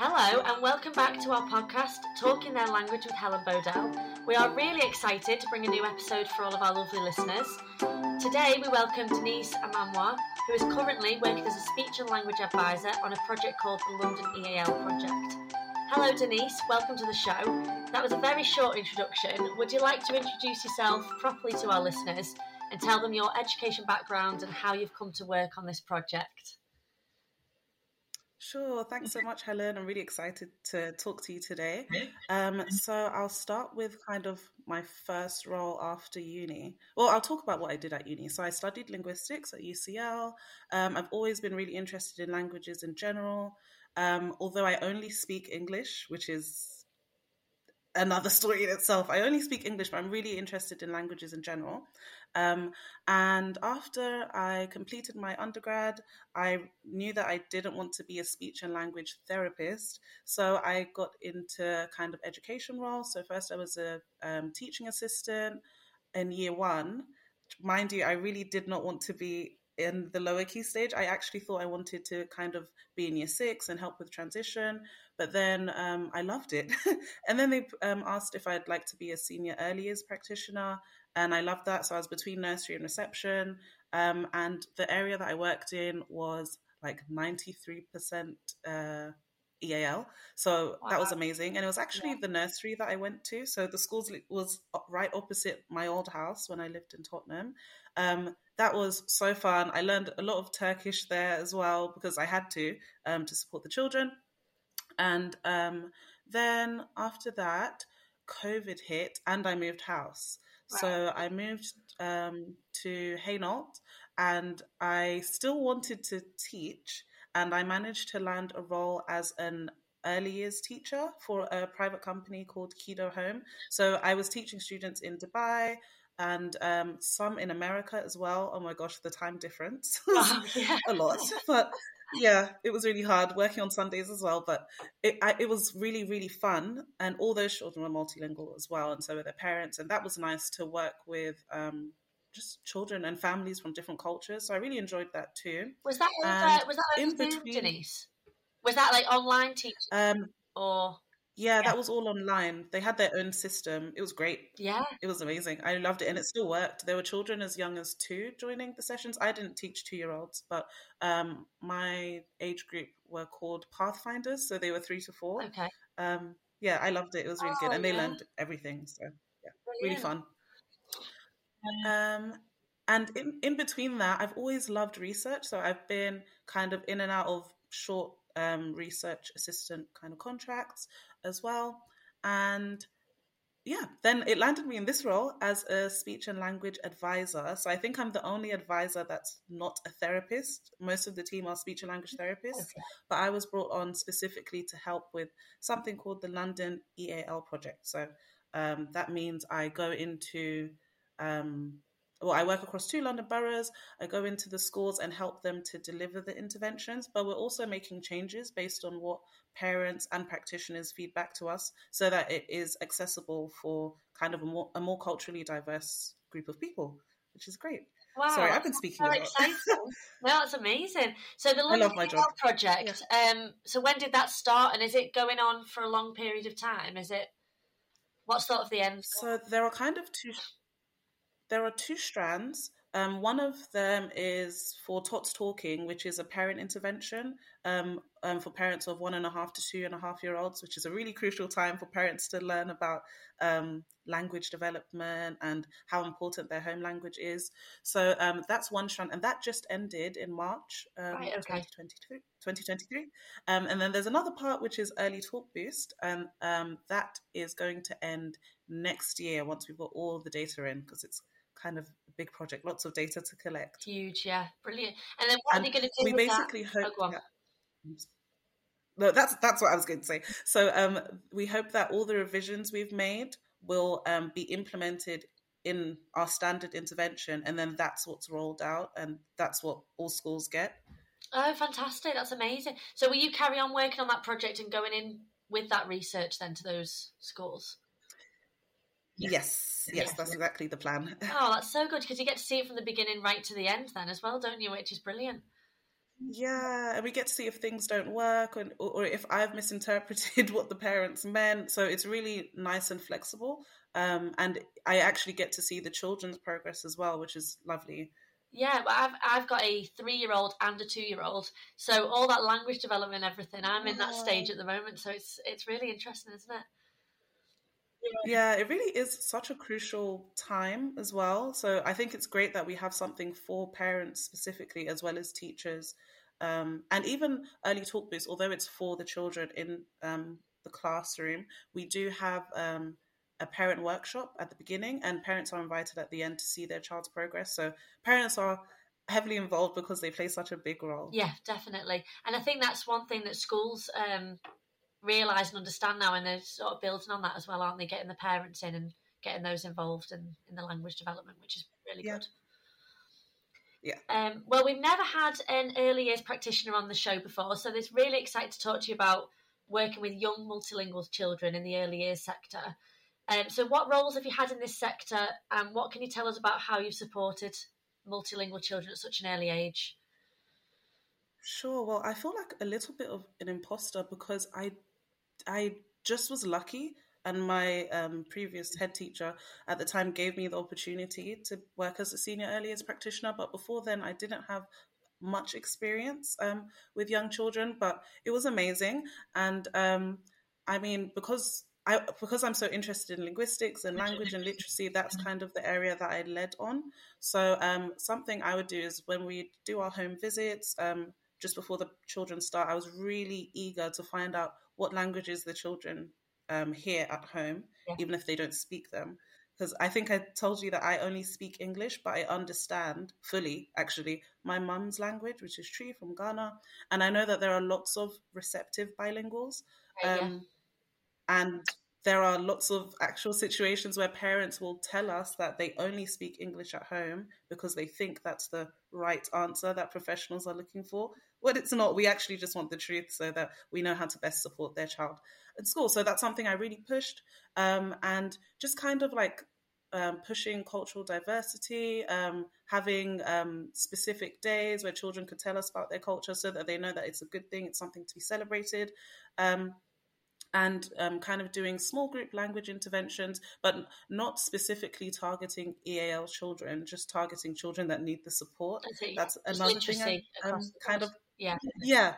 Hello, and welcome back to our podcast, Talking Their Language with Helen Bodell. We are really excited to bring a new episode for all of our lovely listeners. Today, we welcome Denise Amankwah, who is currently working as a speech and language advisor on a project called the London EAL Project. Hello, Denise, welcome to the show. That was a very short introduction. Would you like to introduce yourself properly to our listeners and tell them your education background and how you've come to work on this project? Sure. Thanks so much, Helen. I'm really excited to talk to you today. Um, so I'll start with kind of my first role after uni. Well, I'll talk about what I did at uni. So I studied linguistics at UCL. Um, I've always been really interested in languages in general. Um, although I only speak English, which is another story in itself. I only speak English, but I'm really interested in languages in general. Um, and after I completed my undergrad, I knew that I didn't want to be a speech and language therapist. So I got into kind of education roles. So first I was a um, teaching assistant in year one. Mind you, I really did not want to be in the lower key stage. I actually thought I wanted to kind of be in year six and help with transition, but then um, I loved it. and then they um, asked if I'd like to be a senior early years practitioner, and I loved that. So I was between nursery and reception, um, and the area that I worked in was like 93% uh, EAL. So wow. that was amazing. And it was actually yeah. the nursery that I went to. So the school was right opposite my old house when I lived in Tottenham. Um, that was so fun. I learned a lot of Turkish there as well because I had to um, to support the children. And um, then after that, COVID hit and I moved house. Wow. So I moved um, to Hainault and I still wanted to teach and I managed to land a role as an early years teacher for a private company called Kido Home. So I was teaching students in Dubai and um, some in America as well. Oh my gosh, the time difference oh, yeah. a lot, but yeah, it was really hard working on Sundays as well. But it I, it was really really fun, and all those children were multilingual as well, and so were their parents, and that was nice to work with. Um, just children and families from different cultures. So I really enjoyed that too. Was that uh, was that in between, Denise? Was that like online teaching um, or? Yeah, that was all online. They had their own system. It was great. Yeah. It was amazing. I loved it and it still worked. There were children as young as two joining the sessions. I didn't teach two year olds, but um, my age group were called Pathfinders. So they were three to four. Okay. Um, yeah, I loved it. It was really oh, good. And they learned everything. So yeah, Brilliant. really fun. Um, and in, in between that, I've always loved research. So I've been kind of in and out of short um, research assistant kind of contracts as well. And yeah, then it landed me in this role as a speech and language advisor. So I think I'm the only advisor that's not a therapist. Most of the team are speech and language therapists, okay. but I was brought on specifically to help with something called the London EAL project. So um, that means I go into um, well, I work across two London boroughs. I go into the schools and help them to deliver the interventions, but we're also making changes based on what parents and practitioners feedback to us so that it is accessible for kind of a more, a more culturally diverse group of people, which is great. Wow. Sorry, I've been speaking so exciting. no, it's amazing. So the London project, yeah. um, so when did that start and is it going on for a long period of time? Is it, what's sort of the end? So there are kind of two there are two strands. Um, one of them is for TOTS Talking, which is a parent intervention um, um, for parents of one and a half to two and a half year olds, which is a really crucial time for parents to learn about um, language development and how important their home language is. So um, that's one strand, and that just ended in March um, right, okay. 2023. 2023. and then there's another part which is Early Talk Boost, and that is going to end next year once we've got all the data in because it's kind of big project, lots of data to collect. Huge, yeah, brilliant. And then what and are they going to do? We basically that? hope. Oh. No, that's that's what I was going to say. So um, we hope that all the revisions we've made will um, be implemented in our standard intervention, and then that's what's rolled out, and that's what all schools get. Oh, fantastic! That's amazing. So, will you carry on working on that project and going in with that research then to those schools? Yes, yes, that's exactly the plan. oh, that's so good because you get to see it from the beginning right to the end, then as well, don't you? Which is brilliant. Yeah, and we get to see if things don't work or, or if I've misinterpreted what the parents meant. So it's really nice and flexible. Um, and I actually get to see the children's progress as well, which is lovely. Yeah, but I've I've got a three year old and a two year old, so all that language development, and everything. I'm in that stage at the moment, so it's it's really interesting, isn't it? Yeah, it really is such a crucial time as well. So I think it's great that we have something for parents specifically, as well as teachers, um, and even Early Talk Boost. Although it's for the children in um, the classroom, we do have um, a parent workshop at the beginning, and parents are invited at the end to see their child's progress. So parents are heavily involved because they play such a big role. Yeah, definitely. And I think that's one thing that schools um, realise and understand now, and they're sort of building on that as well, aren't they? Getting the parents in and getting those involved in, in the language development, which is really yeah. good. Yeah. Um, well, we've never had an early years practitioner on the show before, so it's really excited to talk to you about working with young multilingual children in the early years sector. Um, so, what roles have you had in this sector, and what can you tell us about how you've supported multilingual children at such an early age? Sure. Well, I feel like a little bit of an imposter because I, I just was lucky, and my um, previous head teacher at the time gave me the opportunity to work as a senior early years practitioner. But before then, I didn't have much experience um, with young children, but it was amazing. And um, I mean, because I, because I'm so interested in linguistics and language and literacy, that's kind of the area that I led on. So um, something I would do is when we do our home visits, um, just before the children start, I was really eager to find out what languages the children um, hear at home, yeah. even if they don't speak them. Because I think I told you that I only speak English, but I understand fully, actually, my mum's language, which is Twi from Ghana. And I know that there are lots of receptive bilinguals. Right, yeah and there are lots of actual situations where parents will tell us that they only speak English at home because they think that's the right answer that professionals are looking for. Well, it's not. We actually just want the truth so that we know how to best support their child at school. So that's something I really pushed. Um, and just kind of like um, pushing cultural diversity, um, having um, specific days where children could tell us about their culture so that they know that it's a good thing, it's something to be celebrated. And um, kind of doing small group language interventions, but not specifically targeting EAL children, just targeting children that need the support. That's another thing. I, um, kind of yeah, yeah,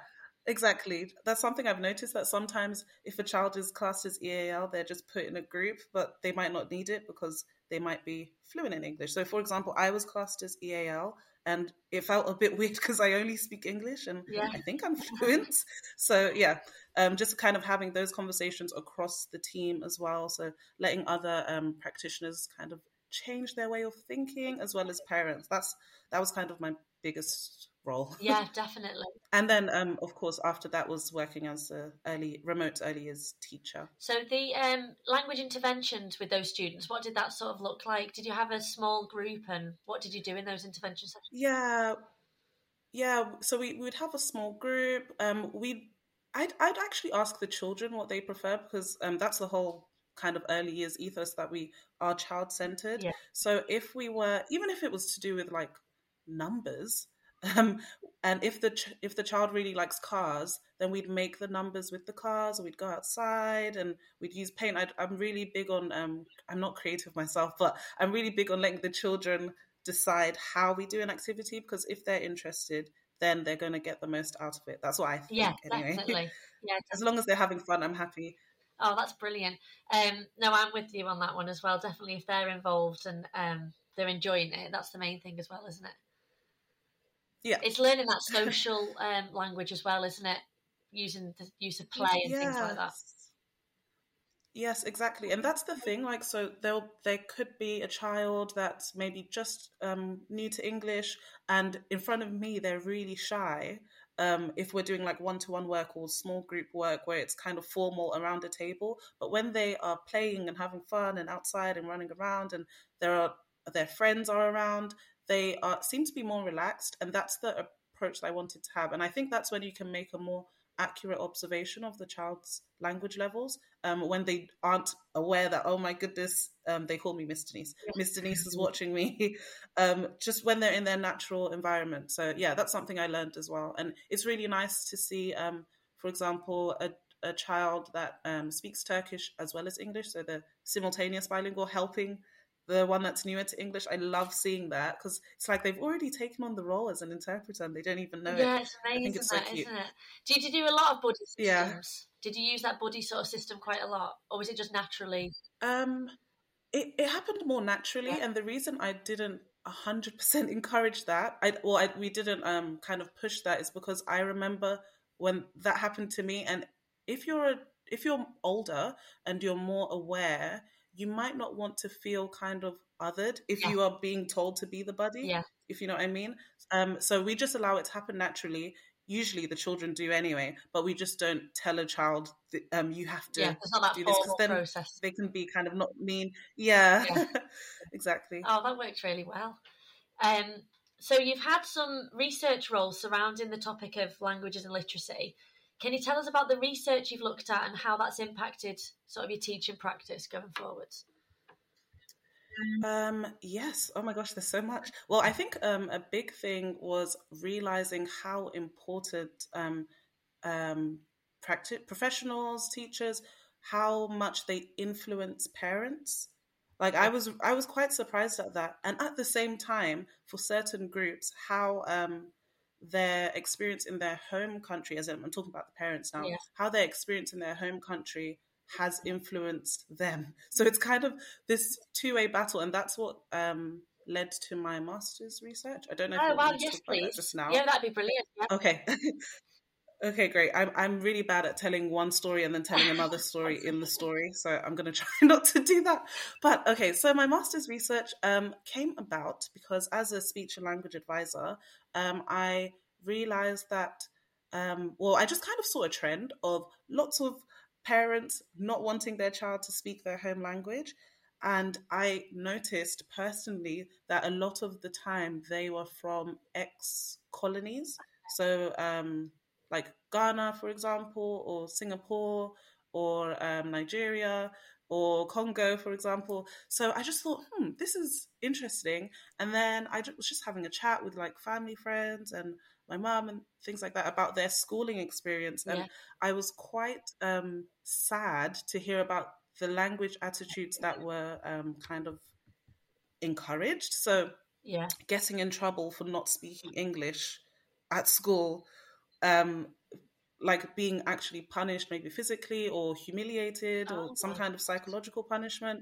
exactly. That's something I've noticed that sometimes if a child is classed as EAL, they're just put in a group, but they might not need it because they might be fluent in English. So, for example, I was classed as EAL, and it felt a bit weird because I only speak English and yeah. I think I'm fluent. so yeah, um, just kind of having those conversations across the team as well. So letting other um, practitioners kind of change their way of thinking as well as parents. That's that was kind of my biggest role. Yeah, definitely. and then, um, of course, after that was working as a early remote early years teacher. So the um, language interventions with those students, what did that sort of look like? Did you have a small group, and what did you do in those intervention sessions? Yeah, yeah. So we would have a small group. Um, we I'd I'd actually ask the children what they prefer because um, that's the whole kind of early years ethos that we are child centered. Yeah. So if we were, even if it was to do with like numbers, um, and if the ch- if the child really likes cars, then we'd make the numbers with the cars, or we'd go outside and we'd use paint. i am really big on. Um, I'm not creative myself, but I'm really big on letting the children decide how we do an activity because if they're interested, then they're going to get the most out of it. That's what I think. Yeah, anyway. definitely. Yeah, as long as they're having fun, I'm happy. Oh, that's brilliant. Um, no, I'm with you on that one as well. Definitely, if they're involved and um, they're enjoying it, that's the main thing as well, isn't it? Yeah, it's learning that social um, language as well, isn't it? Using the use of play and yes. things like that. Yes, exactly, and that's the thing. Like, so there there could be a child that's maybe just um, new to English, and in front of me they're really shy. Um, if we're doing like one to one work or small group work where it's kind of formal around a table, but when they are playing and having fun and outside and running around, and there are their friends are around, they are seem to be more relaxed, and that's the approach that I wanted to have. And I think that's when you can make a more accurate observation of the child's language levels um, when they aren't aware that oh my goodness um, they call me miss denise. Miss denise is watching me. Um, just when they're in their natural environment. So yeah that's something i learned as well. And it's really nice to see um, for example a, a child that um, speaks turkish as well as english so the simultaneous bilingual helping the one that's newer to English. I love seeing that because it's like they've already taken on the role as an interpreter and they don't even know yeah, it. it's amazing, it's so that, isn't it? Did you do a lot of buddy systems? Yeah. Did you use that body sort of system quite a lot, or was it just naturally? Um, it it happened more naturally, yeah. and the reason I didn't hundred percent encourage that, I well, I, we didn't um kind of push that, is because I remember when that happened to me, and if you're a if you're older and you're more aware you might not want to feel kind of othered if yeah. you are being told to be the buddy. Yeah. If you know what I mean. Um, so we just allow it to happen naturally. Usually the children do anyway, but we just don't tell a child that, um, you have to yeah, do this because then process. they can be kind of not mean. Yeah, yeah. exactly. Oh, that works really well. Um, so you've had some research roles surrounding the topic of languages and literacy. Can you tell us about the research you've looked at and how that's impacted sort of your teaching practice going forwards? Um, yes. Oh my gosh, there's so much. Well, I think um, a big thing was realizing how important um, um, practice professionals, teachers, how much they influence parents. Like I was, I was quite surprised at that, and at the same time, for certain groups, how um, their experience in their home country, as I'm talking about the parents now, yeah. how their experience in their home country has influenced them. So it's kind of this two way battle, and that's what um, led to my master's research. I don't know. Oh wow! Yes, please. Just now. Yeah, that'd be brilliant. Yeah. Okay. okay, great. I'm I'm really bad at telling one story and then telling another story in the story, so I'm going to try not to do that. But okay, so my master's research um, came about because as a speech and language advisor, um, I realized that, um, well, I just kind of saw a trend of lots of parents not wanting their child to speak their home language. And I noticed personally that a lot of the time they were from ex colonies. So, um, like Ghana, for example, or Singapore, or um, Nigeria, or Congo, for example. So I just thought, hmm, this is interesting. And then I was just having a chat with like family friends and my mom and things like that about their schooling experience. And yeah. I was quite um, sad to hear about the language attitudes that were um, kind of encouraged. So, yeah, getting in trouble for not speaking English at school um, like being actually punished, maybe physically or humiliated oh, or some kind of psychological punishment.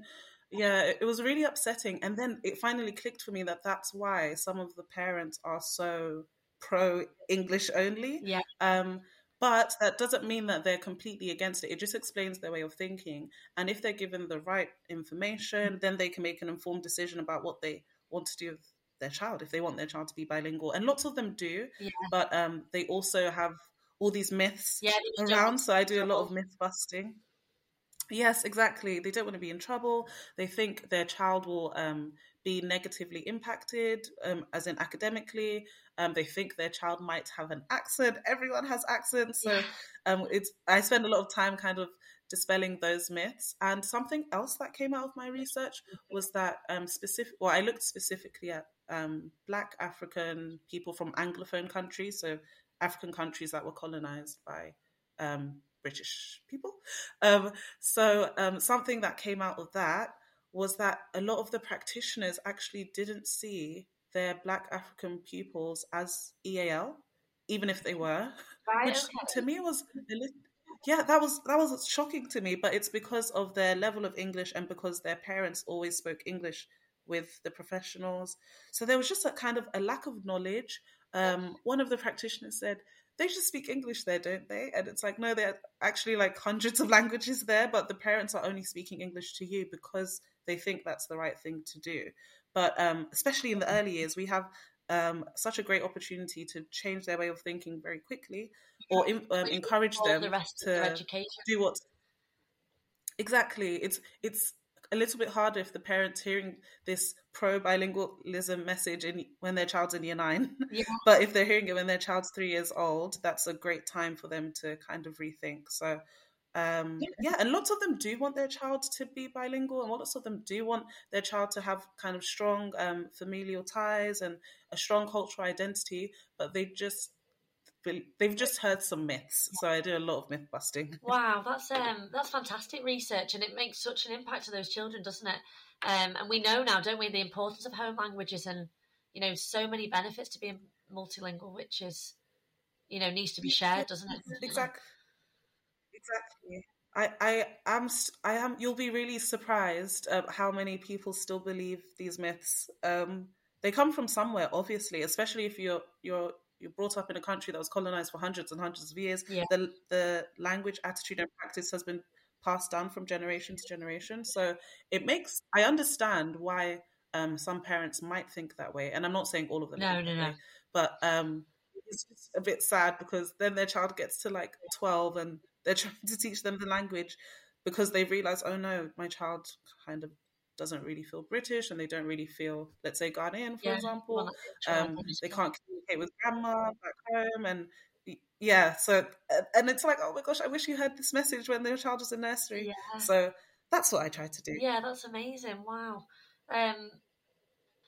Yeah, it, was really upsetting. And then it finally clicked for me that that's why some of the parents are so pro English only. Yeah. Um, but that doesn't mean that they're completely against it. It just explains their way of thinking. And if they're given the right information, then they can make an informed decision about what they want to do with their child if they want their child to be bilingual. And lots of them do, yeah. but um, they also have all these myths yeah, around. So I do a lot of myth busting. Yes, exactly. They don't want to be in trouble. They think their child will um, be negatively impacted, um, as in academically. Um, they think their child might have an accent. Everyone has accents, so um, it's. I spend a lot of time kind of dispelling those myths. And something else that came out of my research was that um, specific. Well, I looked specifically at um, Black African people from Anglophone countries, so African countries that were colonized by um, British people. Um, so um, something that came out of that was that a lot of the practitioners actually didn't see their Black African pupils as EAL, even if they were, right, which okay. to me was yeah, that was that was shocking to me. But it's because of their level of English and because their parents always spoke English with the professionals. So there was just a kind of a lack of knowledge. Um, one of the practitioners said, they just speak English there, don't they? And it's like, no, there are actually like hundreds of languages there, but the parents are only speaking English to you because they think that's the right thing to do. But um, especially in the early years, we have um, such a great opportunity to change their way of thinking very quickly or um, encourage them the to do what exactly it's it's a little bit harder if the parents hearing this pro bilingualism message in when their child's in year nine. Yeah. but if they're hearing it when their child's three years old, that's a great time for them to kind of rethink. So um, yeah. yeah. and lots of them do want their child to be bilingual, and lots of them do want their child to have kind of strong um, familial ties and a strong cultural identity, but they just they've just heard some myths. So I do a lot of myth busting. Wow, that's um that's fantastic research, and it makes such an impact to those children, doesn't it? Um, and we know now, don't we, the importance of home languages, and you know, so many benefits to being multilingual, which is you know needs to be shared, doesn't it? Exactly. Exactly. I, I am I am you'll be really surprised at how many people still believe these myths. Um, they come from somewhere, obviously, especially if you're you're you're brought up in a country that was colonized for hundreds and hundreds of years. Yeah. The the language, attitude, and practice has been passed down from generation to generation. So it makes I understand why um, some parents might think that way, and I'm not saying all of them. No, no, no. Way, but um, it's just a bit sad because then their child gets to like 12 and they're trying to teach them the language because they realize, oh no, my child kind of doesn't really feel British and they don't really feel, let's say, Ghanaian, for yeah, example. Well, um, they can't communicate with grandma back home. And yeah, so, and it's like, oh my gosh, I wish you heard this message when their child was in nursery. Yeah. So that's what I try to do. Yeah, that's amazing. Wow. Um,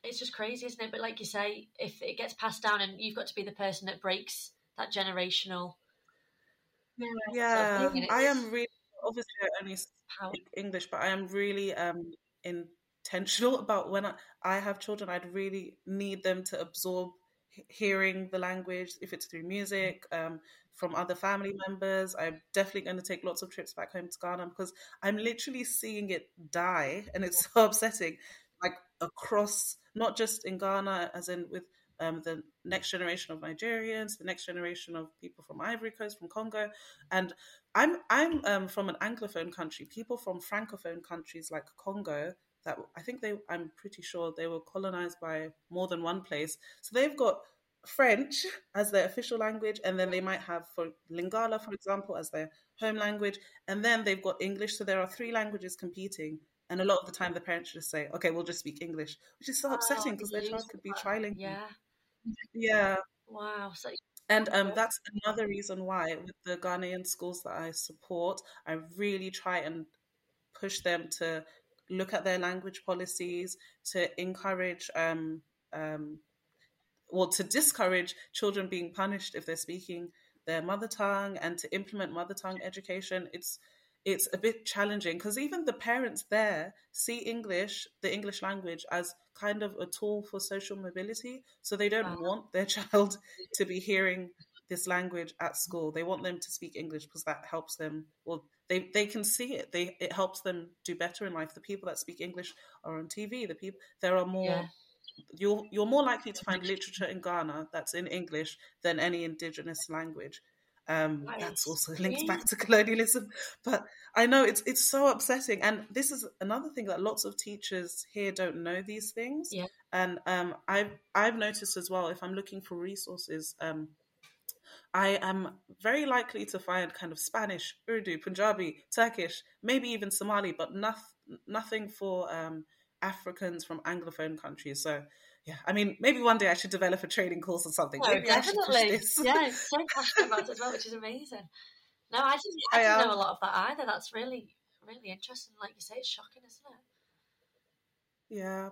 it's just crazy, isn't it? But like you say, if it gets passed down and you've got to be the person that breaks that generational yeah, I am really obviously I only speak English, but I am really um intentional about when I, I have children. I'd really need them to absorb hearing the language if it's through music um, from other family members i'm definitely going to take lots of trips back home to ghana because i'm literally seeing it die and it's so upsetting like across not just in ghana as in with um, the next generation of Nigerians, the next generation of people from Ivory Coast, from Congo, and I'm I'm um, from an anglophone country. People from francophone countries like Congo that I think they I'm pretty sure they were colonized by more than one place, so they've got French as their official language, and then they might have for Lingala, for example, as their home language, and then they've got English. So there are three languages competing. And a lot of the time, the parents just say, "Okay, we'll just speak English," which is so upsetting because their child could be trilingual. Yeah, yeah. Wow. So and um, that's another reason why, with the Ghanaian schools that I support, I really try and push them to look at their language policies, to encourage, um, um, or to discourage children being punished if they're speaking their mother tongue, and to implement mother tongue education. It's it's a bit challenging because even the parents there see English, the English language, as kind of a tool for social mobility. So they don't wow. want their child to be hearing this language at school. They want them to speak English because that helps them. Well, they they can see it. They it helps them do better in life. The people that speak English are on TV. The people there are more. Yeah. You're you're more likely to find literature in Ghana that's in English than any indigenous language. Um, that's also linked back to colonialism. But I know it's it's so upsetting, and this is another thing that lots of teachers here don't know these things. Yeah. And um, I've I've noticed as well if I'm looking for resources, um, I am very likely to find kind of Spanish, Urdu, Punjabi, Turkish, maybe even Somali, but nothing nothing for um, Africans from Anglophone countries. So yeah, I mean, maybe one day I should develop a training course or something. maybe definitely. yeah, so passionate about it as well, which is amazing. No, I didn't, I didn't I, um, know a lot of that either. That's really, really interesting. Like you say, it's shocking, isn't it? Yeah.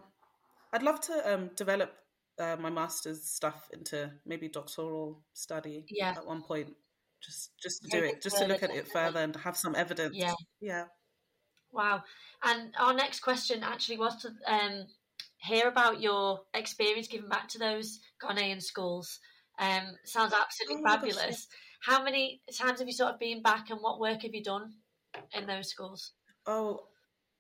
I'd love to um, develop uh, my master's stuff into maybe doctoral study yeah. at one point. Just just to do it, just to look at it further and have some evidence. Yeah. Yeah. Wow. And our next question actually was to um, hear about your experience giving back to those Ghanaian schools. Um, sounds absolutely oh, fabulous. Gosh. How many times have you sort of been back, and what work have you done in those schools? Oh,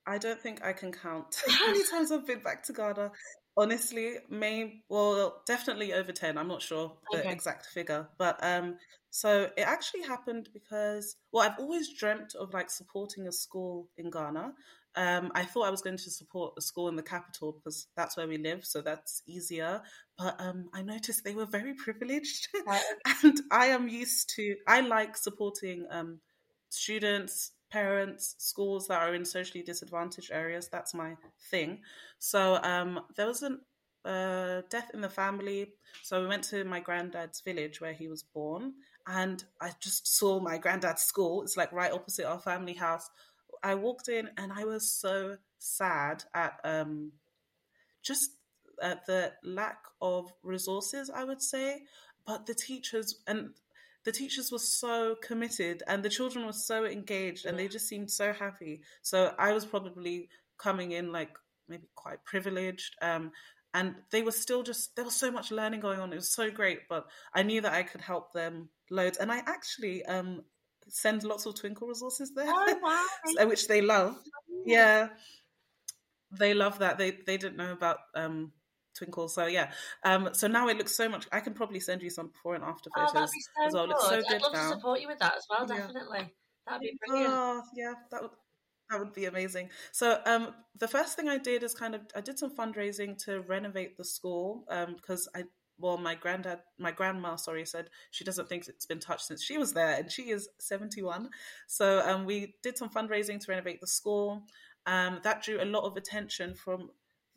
I don't think I can count how many times I've been back to Ghana. Honestly, may well definitely over ten. I'm not sure the okay. exact figure, but um, so it actually happened because well, I've always dreamt of like supporting a school in Ghana. Um, I thought I was going to support a school in the capital because that's where we live, so that's easier. But um, I noticed they were very privileged, and I am used to. I like supporting um, students parents, schools that are in socially disadvantaged areas. That's my thing. So um, there was a uh, death in the family. So we went to my granddad's village where he was born, and I just saw my granddad's school. It's like right opposite our family house. I walked in and I was so sad at um, just at the lack of resources, I would say. But the teachers and the teachers were so committed and the children were so engaged and they just seemed so happy. So I was probably coming in like maybe quite privileged. Um, and they were still just there was so much learning going on. It was so great, but I knew that I could help them loads. And I actually um, send lots of Twinkl resources there, oh, wow. which they love. Yeah, they love that. They they didn't know about um, Twinkl, so yeah. Um, so now it looks so much. I can probably send you some before and after photos oh, so as well. Good. It looks so good I'd love now. to support you with that as well. Definitely, yeah. that'd be brilliant. Oh yeah, that would that would be amazing. So um, the first thing I did is kind of I did some fundraising to renovate the school um, because I well my granddad my grandma sorry said she doesn't think it's been touched since she was there and she is 71 so um, we did some fundraising to renovate the school. Um, that drew a lot of attention from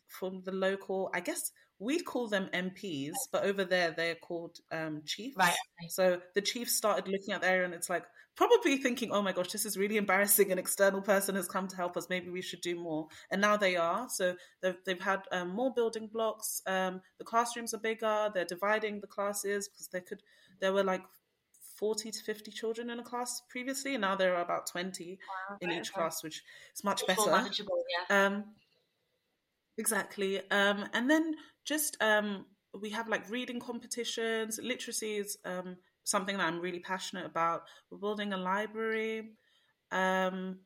from the local i guess we'd call them mps but over there they're called um, chiefs. Right so the chiefs started looking at the area and it's like probably thinking, oh my gosh, this is really embarrassing. An external person has come to help us. Maybe we should do more. And now they are. So they've, they've had um, more building blocks. Um, the classrooms are bigger. They're dividing the classes because they could, there were like 40 to 50 children in a class previously. And now there are about 20 wow, in each okay. class, which is much better. manageable, yeah. Um, exactly. Um, and then just, um, we have like reading competitions, literacy is um, something that I'm really passionate about. We're building a library. Um,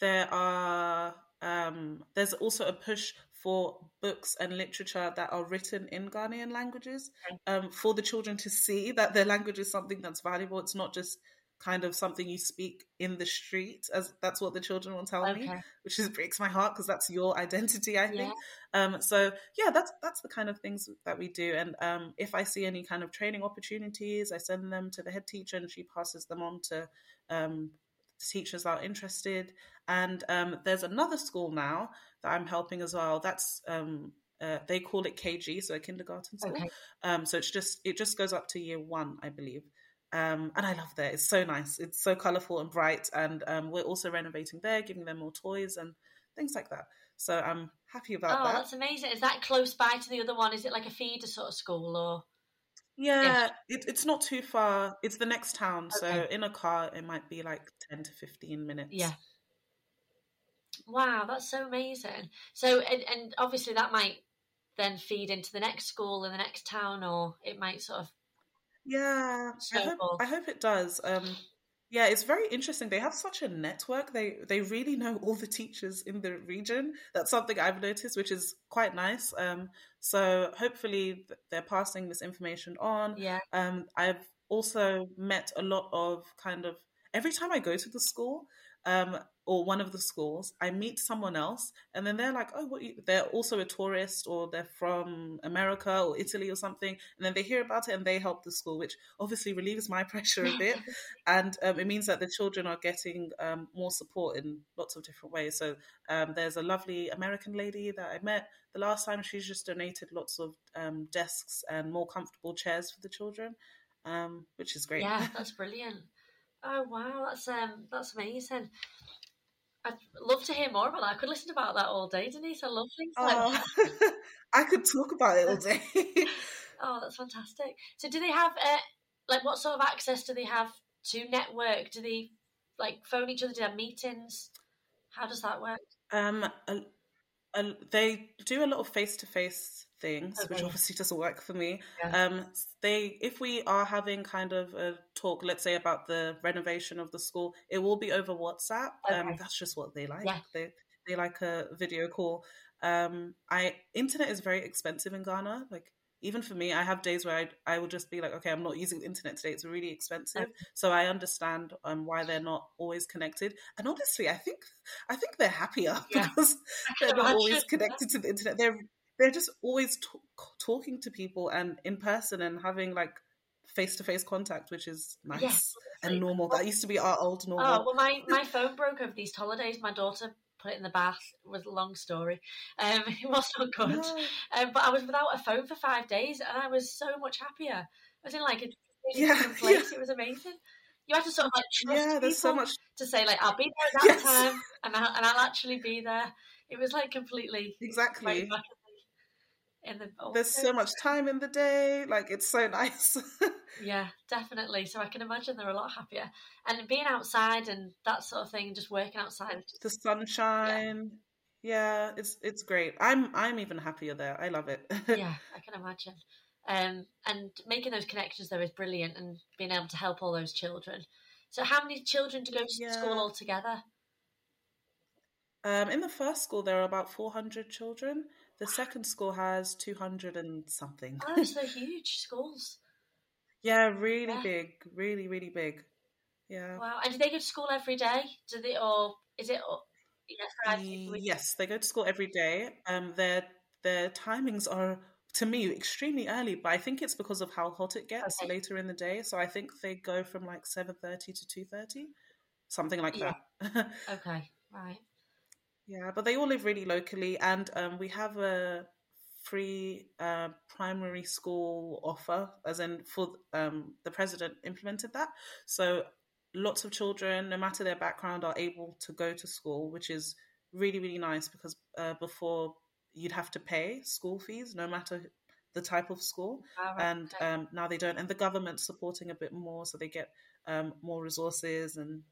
there are um, there's also a push for books and literature that are written in Ghanaian languages um, for the children to see that their language is something that's valuable. It's not just kind of something you speak in the street as that's what the children will tell okay. me which is breaks my heart because that's your identity i think yeah. um so yeah that's that's the kind of things that we do and um if i see any kind of training opportunities i send them to the head teacher and she passes them on to um teachers that are interested and um there's another school now that i'm helping as well that's um uh, they call it KG, so a kindergarten school. Okay. Um, so it's just it just goes up to year one, I believe. Um, and I love that. It's so nice. It's so colourful and bright. And um, we're also renovating there, giving them more toys and things like that. So I'm happy about oh, that. Oh, that's amazing. Is that close by to the other one? Is it like a feeder sort of school or? Yeah, it, it's not too far. It's the next town. Okay. So in a car, it might be like 10 to 15 minutes. Yeah. Wow, that's so amazing. So, and, and obviously that might then feed into the next school in the next town, or it might sort of yeah, I hope, I hope it does. Um, yeah, it's very interesting. They have such a network. They they really know all the teachers in the region. That's something I've noticed, which is quite nice. Um, so hopefully they're passing this information on. Yeah. Um, I've also met a lot of kind of every time I go to the school, um, or one of the schools, I meet someone else, and then they're like, "Oh, you, they're also a tourist, or they're from America or Italy or something," and then they hear about it and they help the school, which obviously relieves my pressure a bit, and um, it means that the children are getting um, more support in lots of different ways. So um, there's a lovely American lady that I met the last time. She's just donated lots of um, desks and more comfortable chairs for the children, um, which is great. Yeah, that's brilliant. Oh wow, that's um, that's amazing. I'd love to hear more about that. I could listen about that all day, Denise. I love things like oh, that. I could talk about it all day. oh, that's fantastic. So, do they have uh, like what sort of access do they have to network? Do they like phone each other? Do they have meetings? How does that work? Um, they do a lot of face to face things, okay. which obviously doesn't work for me. Yeah. Um, they, if we are having kind of a talk, let's say about the renovation of the school, it will be over WhatsApp. Um, okay. Um, that's just what they like. Yeah. They they like a video call. Um, I internet is very expensive in Ghana. Like even for me, I have days where I, I will just be like, okay, I'm not using the internet today. It's really expensive. So I understand um, why they're not always connected. And honestly, I think I think they're happier yeah. because they're not always connected to the internet. They're they're just always t- talking to people and in person and having like face to face contact, which is nice yes, and normal. That used to be our old normal. Oh well, my my phone broke over these holidays. My daughter put it in the bath. It was a long story. Um, it was not good. No. Um, but I was without a phone for five days, and I was so much happier. I was in like a yeah, place. Yeah. It was amazing. You have to sort of like trust yeah, there's so much to say like I'll be there at that yes. time, and I'll, and I'll actually be there. It was like completely exactly. In the there's so much time in the day. Like it's so nice. yeah, definitely. So I can imagine they're a lot happier, and being outside and that sort of thing, just working outside, the sunshine. Yeah. yeah, it's it's great. I'm I'm even happier there. I love it. yeah, I can imagine. Um, and making those connections though is brilliant, and being able to help all those children. So, how many children do go to yeah. school altogether? Um, in the first school, there are about 400 children. The second school has 200 and something. Oh, so huge schools. Yeah, really yeah. big, really, really big. Yeah. Wow. And do they go to school every day? Do they, or is it? yes, yes, they go to school every day. Um, their their timings are to me extremely early, but I think it's because of how hot it gets okay. later in the day. So I think they go from like seven thirty to two thirty, something like yeah. that. okay, right. Yeah, but they all live really locally, and um, we have a free uh, primary school offer, as in for um, the president implemented that. So lots of children, no matter their background, are able to go to school, which is really really nice because uh, before you'd have to pay school fees no matter the type of school oh, right. and um, now they don't and the government's supporting a bit more so they get um, more resources and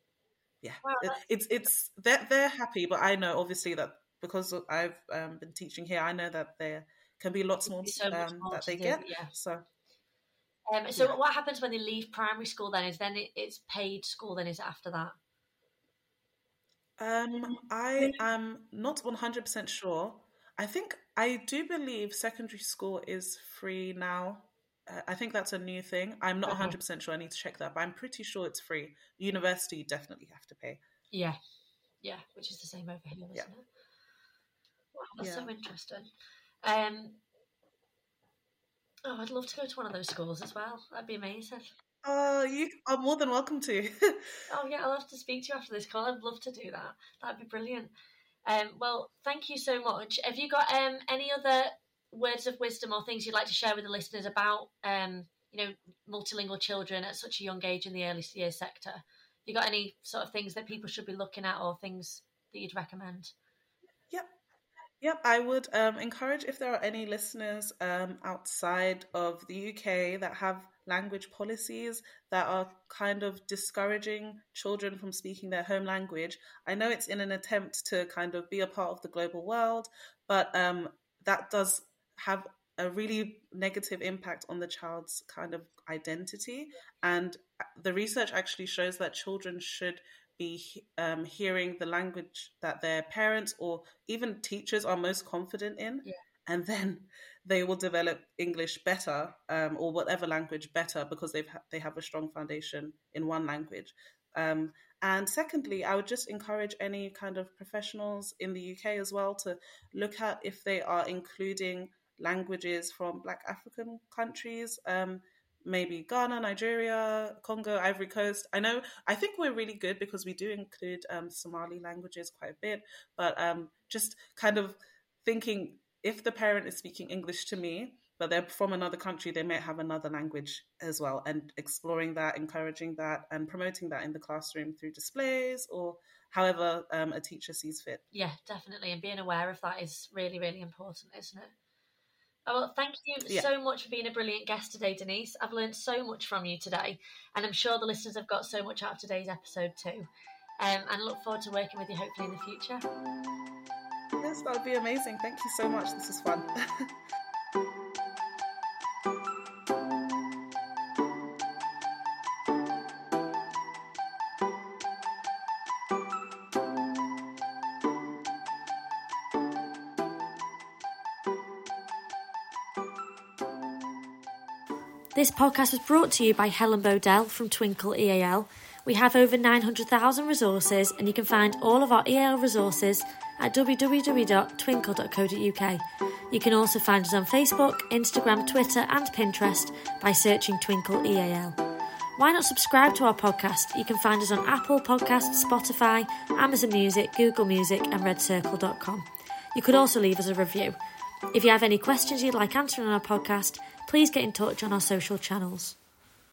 yeah wow, it's it's they're, they're happy but i know obviously that because i've um, been teaching here i know that there can be lots more, so um, more that they do, get yeah. so um, so yeah. what happens when they leave primary school then is then it, it's paid school then is after that um, I am not 100% sure. I think I do believe secondary school is free now. Uh, I think that's a new thing. I'm not 100 percent sure. I need to check that, but I'm pretty sure it's free. University you definitely have to pay. Yeah, yeah, which is the same over here, isn't yeah. it? Wow, that's yeah. so interesting. Um, oh, I'd love to go to one of those schools as well. That'd be amazing. Oh, you are more than welcome to. oh yeah, I'll have to speak to you after this call. I'd love to do that. That'd be brilliant. Um, well, thank you so much. Have you got um, any other words of wisdom or things you'd like to share with the listeners about, um, you know, multilingual children at such a young age in the early years sector? Have you got any sort of things that people should be looking at or things that you'd recommend? Yep. Yep, I would um, encourage if there are any listeners um, outside of the UK that have language policies that are kind of discouraging children from speaking their home language. I know it's in an attempt to kind of be a part of the global world, but um, that does have a really negative impact on the child's kind of identity. And the research actually shows that children should be um, hearing the language that their parents or even teachers are most confident in. Yeah. And then they will develop English better um, or whatever language better because they've ha- they have a strong foundation in one language. Um, and secondly, I would just encourage any kind of professionals in the UK as well to look at if they are including languages from Black African countries. Um, maybe Ghana, Nigeria, Congo, Ivory Coast. I know, I think we're really good because we do include um, Somali languages quite a bit, but um, just kind of thinking if the parent is speaking English to me, but they're from another country, they might have another language as well, and exploring that, encouraging that, and promoting that in the classroom through displays or however um, a teacher sees fit. Yeah, definitely. And being aware of that is really, really important, isn't it? Oh, well, thank you yeah. so much for being a brilliant guest today, Denise. I've learned so much from you today, and I'm sure the listeners have got so much out of today's episode too. Um, and I look forward to working with you hopefully in the future. Yes, that would be amazing. Thank you so much. This is fun. This podcast was brought to you by Helen Bodell from Twinkl EAL. We have over 900,000 resources, and you can find all of our EAL resources at www.twinkl.co.uk. You can also find us on Facebook, Instagram, Twitter, and Pinterest by searching Twinkl EAL. Why not subscribe to our podcast? You can find us on Apple Podcasts, Spotify, Amazon Music, Google Music, and RedCircle.com. You could also leave us a review. If you have any questions you'd like answered on our podcast, please get in touch on our social channels.